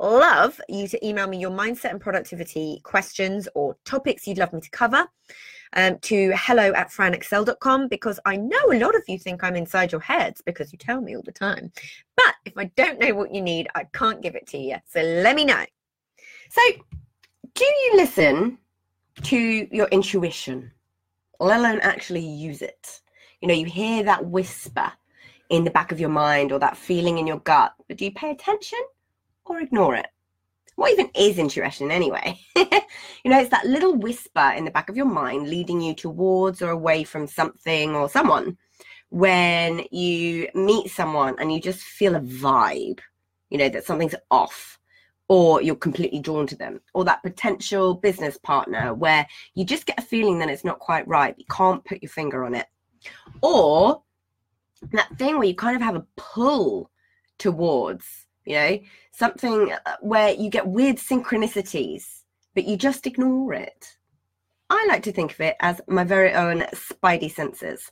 love you to email me your mindset and productivity questions or topics you'd love me to cover um, to hello at franexcell.com because I know a lot of you think I'm inside your heads because you tell me all the time. But if I don't know what you need, I can't give it to you. So let me know. So, do you listen to your intuition, let alone actually use it? You know, you hear that whisper in the back of your mind or that feeling in your gut, but do you pay attention or ignore it? What even is intuition anyway? you know, it's that little whisper in the back of your mind leading you towards or away from something or someone. When you meet someone and you just feel a vibe, you know, that something's off or you're completely drawn to them, or that potential business partner where you just get a feeling that it's not quite right, you can't put your finger on it, or that thing where you kind of have a pull towards, you know, something uh, where you get weird synchronicities, but you just ignore it. I like to think of it as my very own spidey senses.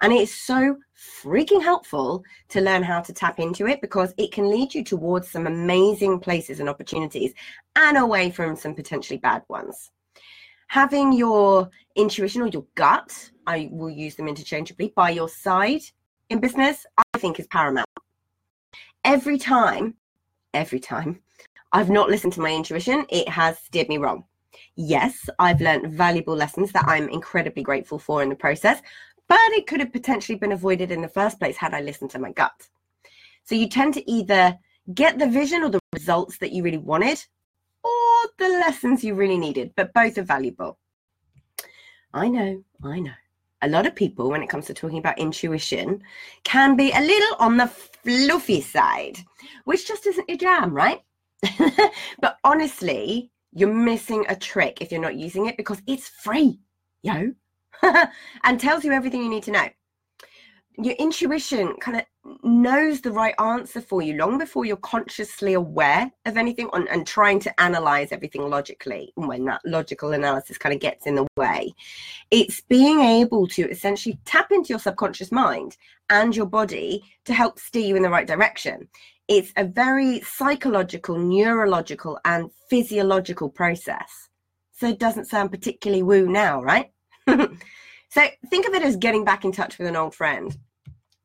And it's so freaking helpful to learn how to tap into it because it can lead you towards some amazing places and opportunities and away from some potentially bad ones. Having your intuition or your gut, I will use them interchangeably, by your side in business, I think is paramount. Every time, every time I've not listened to my intuition, it has steered me wrong. Yes, I've learned valuable lessons that I'm incredibly grateful for in the process, but it could have potentially been avoided in the first place had I listened to my gut. So you tend to either get the vision or the results that you really wanted, or the lessons you really needed, but both are valuable. I know, I know a lot of people, when it comes to talking about intuition, can be a little on the fluffy side, which just isn't your jam, right? but honestly, you're missing a trick if you're not using it because it's free, yo, and tells you everything you need to know your intuition kind of knows the right answer for you long before you're consciously aware of anything and, and trying to analyze everything logically and when that logical analysis kind of gets in the way. It's being able to essentially tap into your subconscious mind and your body to help steer you in the right direction. It's a very psychological neurological and physiological process. So it doesn't sound particularly woo now right? So think of it as getting back in touch with an old friend.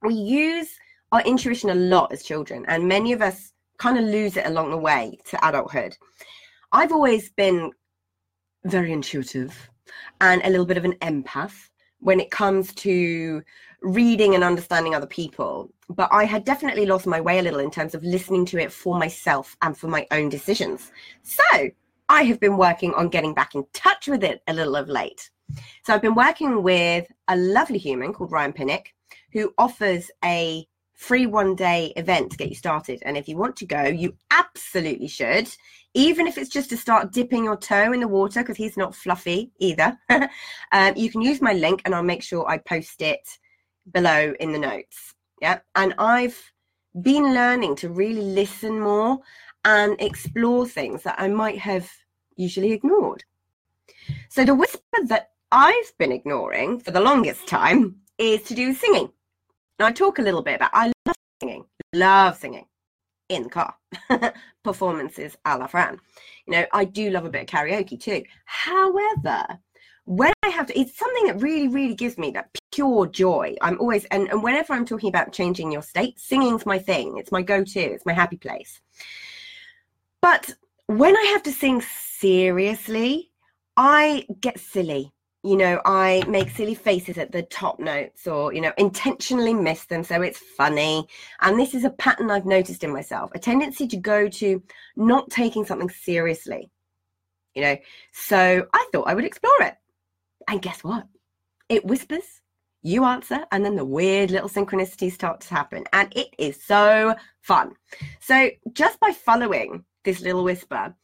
We use our intuition a lot as children, and many of us kind of lose it along the way to adulthood. I've always been very intuitive and a little bit of an empath when it comes to reading and understanding other people. But I had definitely lost my way a little in terms of listening to it for myself and for my own decisions. So I have been working on getting back in touch with it a little of late. So I've been working with a lovely human called Ryan Pinnick, who offers a free one day event to get you started. And if you want to go, you absolutely should, even if it's just to start dipping your toe in the water, because he's not fluffy either. um, you can use my link and I'll make sure I post it below in the notes. Yeah. And I've been learning to really listen more and explore things that I might have usually ignored. So the whisper that I've been ignoring for the longest time is to do singing. Now I talk a little bit about I love singing, love singing in the car. Performances a la Fran. You know, I do love a bit of karaoke too. However, when I have to, it's something that really, really gives me that pure joy. I'm always, and, and whenever I'm talking about changing your state, singing's my thing. It's my go to, it's my happy place. But when I have to sing seriously, I get silly you know, I make silly faces at the top notes or, you know, intentionally miss them so it's funny. And this is a pattern I've noticed in myself a tendency to go to not taking something seriously, you know. So I thought I would explore it. And guess what? It whispers, you answer, and then the weird little synchronicities start to happen. And it is so fun. So just by following this little whisper,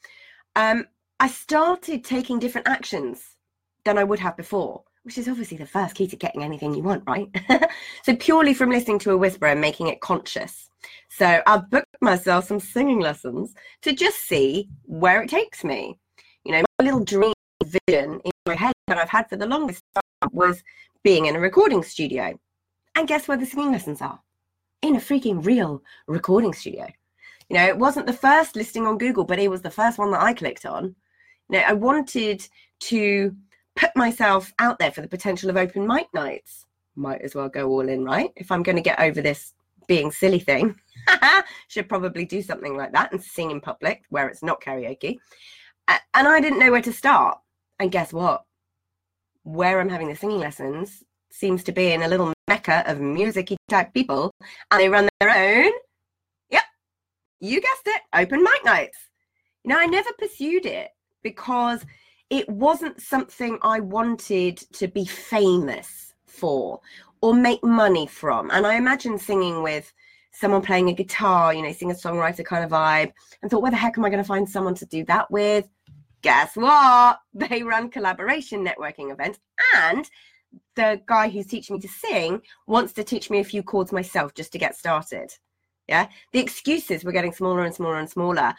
um, I started taking different actions than I would have before, which is obviously the first key to getting anything you want, right? so purely from listening to a whisper and making it conscious. So I've booked myself some singing lessons to just see where it takes me. You know, my little dream vision in my head that I've had for the longest time was being in a recording studio. And guess where the singing lessons are? In a freaking real recording studio. You know, it wasn't the first listing on Google, but it was the first one that I clicked on. You know, I wanted to put myself out there for the potential of open mic nights. Might as well go all in, right? If I'm going to get over this being silly thing, should probably do something like that and sing in public where it's not karaoke. And I didn't know where to start. And guess what? Where I'm having the singing lessons seems to be in a little mecca of musicy type people, and they run their own. Yep, you guessed it, open mic nights. You know, I never pursued it because it wasn't something I wanted to be famous for or make money from. And I imagine singing with someone playing a guitar, you know, singer songwriter kind of vibe, and thought, where the heck am I going to find someone to do that with? Guess what? They run collaboration networking events. And the guy who's teaching me to sing wants to teach me a few chords myself just to get started. Yeah. The excuses were getting smaller and smaller and smaller.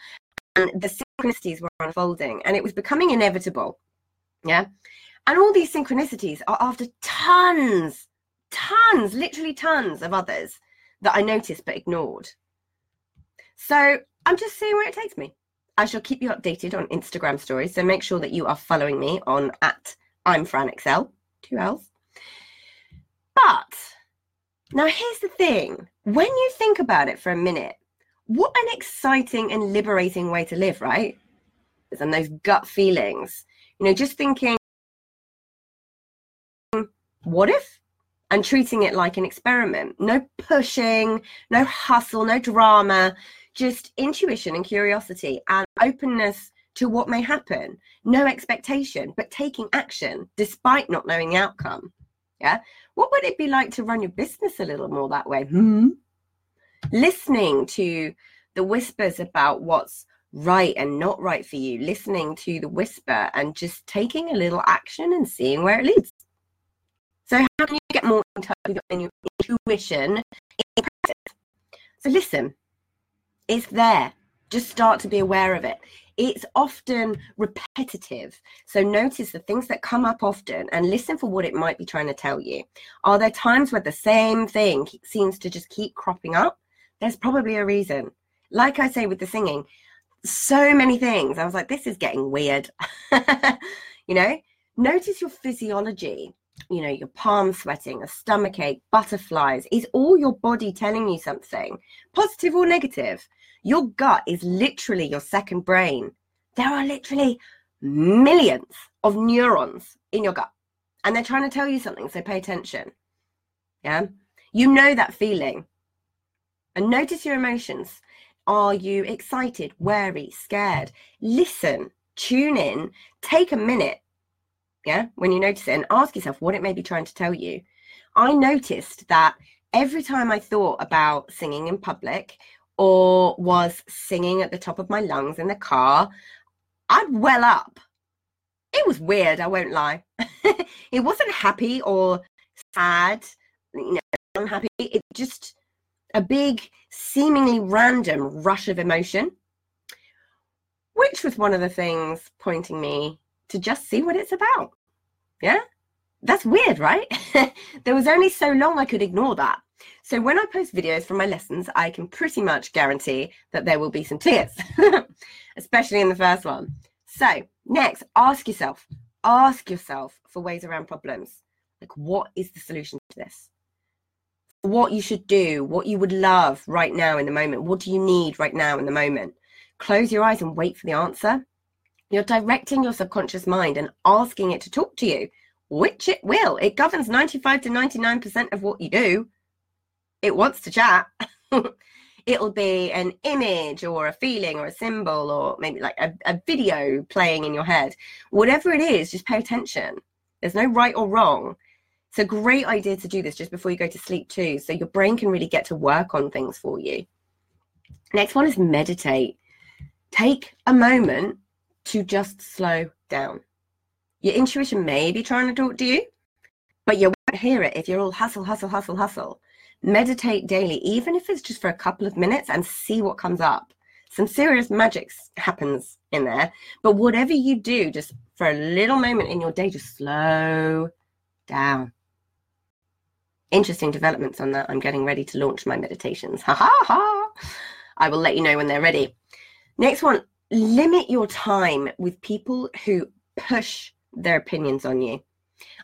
And the synchronicities were unfolding and it was becoming inevitable. Yeah. And all these synchronicities are after tons, tons, literally tons of others that I noticed but ignored. So I'm just seeing where it takes me. I shall keep you updated on Instagram stories. So make sure that you are following me on at I'm Fran Excell, two L's. But now here's the thing when you think about it for a minute, what an exciting and liberating way to live, right? and those gut feelings. You know, just thinking, what if? And treating it like an experiment. No pushing, no hustle, no drama, just intuition and curiosity and openness to what may happen. No expectation, but taking action despite not knowing the outcome. Yeah. What would it be like to run your business a little more that way? Hmm? Listening to the whispers about what's right and not right for you, listening to the whisper and just taking a little action and seeing where it leads. So, how can you get more in touch with your intuition in practice? So, listen, it's there. Just start to be aware of it. It's often repetitive. So, notice the things that come up often and listen for what it might be trying to tell you. Are there times where the same thing seems to just keep cropping up? There's probably a reason. Like I say with the singing, so many things. I was like, this is getting weird. you know, notice your physiology. You know, your palms sweating, a stomach ache, butterflies. Is all your body telling you something, positive or negative? Your gut is literally your second brain. There are literally millions of neurons in your gut, and they're trying to tell you something. So pay attention. Yeah. You know that feeling. And notice your emotions. Are you excited, wary, scared? Listen, tune in, take a minute, yeah, when you notice it, and ask yourself what it may be trying to tell you. I noticed that every time I thought about singing in public or was singing at the top of my lungs in the car, I'd well up. It was weird, I won't lie. it wasn't happy or sad, you know, unhappy. It just a big, seemingly random rush of emotion, which was one of the things pointing me to just see what it's about. Yeah, that's weird, right? there was only so long I could ignore that. So when I post videos from my lessons, I can pretty much guarantee that there will be some tears, especially in the first one. So next, ask yourself, ask yourself for ways around problems. Like, what is the solution to this? What you should do, what you would love right now in the moment. What do you need right now in the moment? Close your eyes and wait for the answer. You're directing your subconscious mind and asking it to talk to you. which it will. It governs 95 to 99% of what you do. It wants to chat. It'll be an image or a feeling or a symbol or maybe like a, a video playing in your head. Whatever it is, just pay attention. There's no right or wrong. It's a great idea to do this just before you go to sleep, too. So your brain can really get to work on things for you. Next one is meditate. Take a moment to just slow down. Your intuition may be trying to talk to you, but you won't hear it if you're all hustle, hustle, hustle, hustle. Meditate daily, even if it's just for a couple of minutes, and see what comes up. Some serious magic happens in there, but whatever you do, just for a little moment in your day, just slow down. Interesting developments on that. I'm getting ready to launch my meditations. Ha ha ha. I will let you know when they're ready. Next one limit your time with people who push their opinions on you.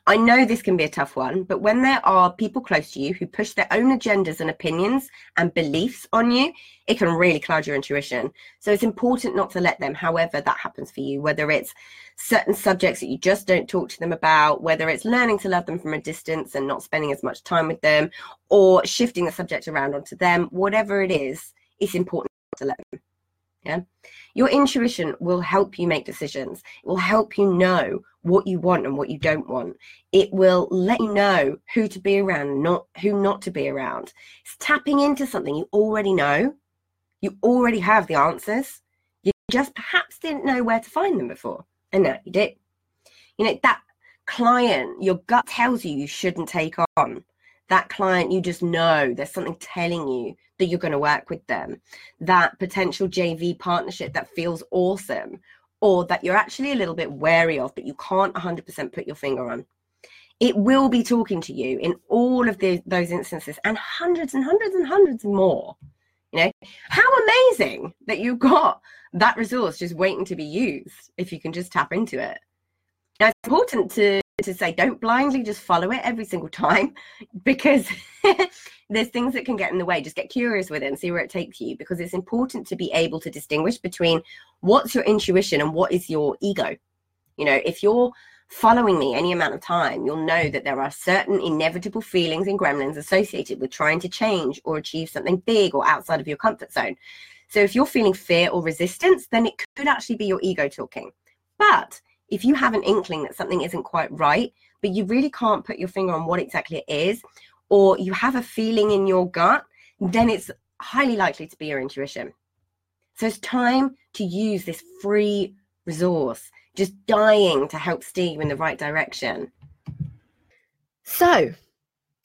I know this can be a tough one, but when there are people close to you who push their own agendas and opinions and beliefs on you, it can really cloud your intuition. So it's important not to let them, however that happens for you, whether it's certain subjects that you just don't talk to them about, whether it's learning to love them from a distance and not spending as much time with them, or shifting the subject around onto them, whatever it is, it's important to let them. Yeah. Your intuition will help you make decisions. It will help you know what you want and what you don't want. It will let you know who to be around, not who not to be around. It's tapping into something you already know. You already have the answers. You just perhaps didn't know where to find them before. And now you do. You know, that client your gut tells you you shouldn't take on that client you just know there's something telling you that you're going to work with them that potential jv partnership that feels awesome or that you're actually a little bit wary of but you can't 100% put your finger on. It will be talking to you in all of the, those instances and hundreds and hundreds and hundreds more you know? How amazing that you've got that resource just waiting to be used if you can just tap into it. Now it's important to to say don't blindly just follow it every single time because there's things that can get in the way. Just get curious with it and see where it takes you because it's important to be able to distinguish between what's your intuition and what is your ego. You know if you're following me any amount of time you'll know that there are certain inevitable feelings and gremlins associated with trying to change or achieve something big or outside of your comfort zone. So if you're feeling fear or resistance then it could actually be your ego talking. But if you have an inkling that something isn't quite right, but you really can't put your finger on what exactly it is, or you have a feeling in your gut, then it's highly likely to be your intuition. So it's time to use this free resource, just dying to help steer you in the right direction. So,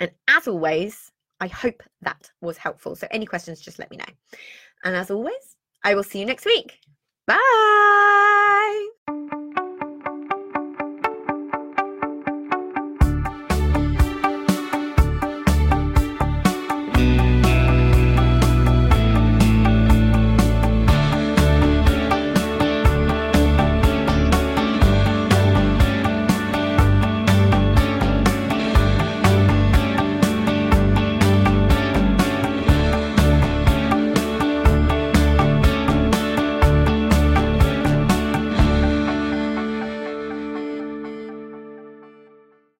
And as always, I hope that was helpful. So, any questions, just let me know. And as always, I will see you next week. Bye.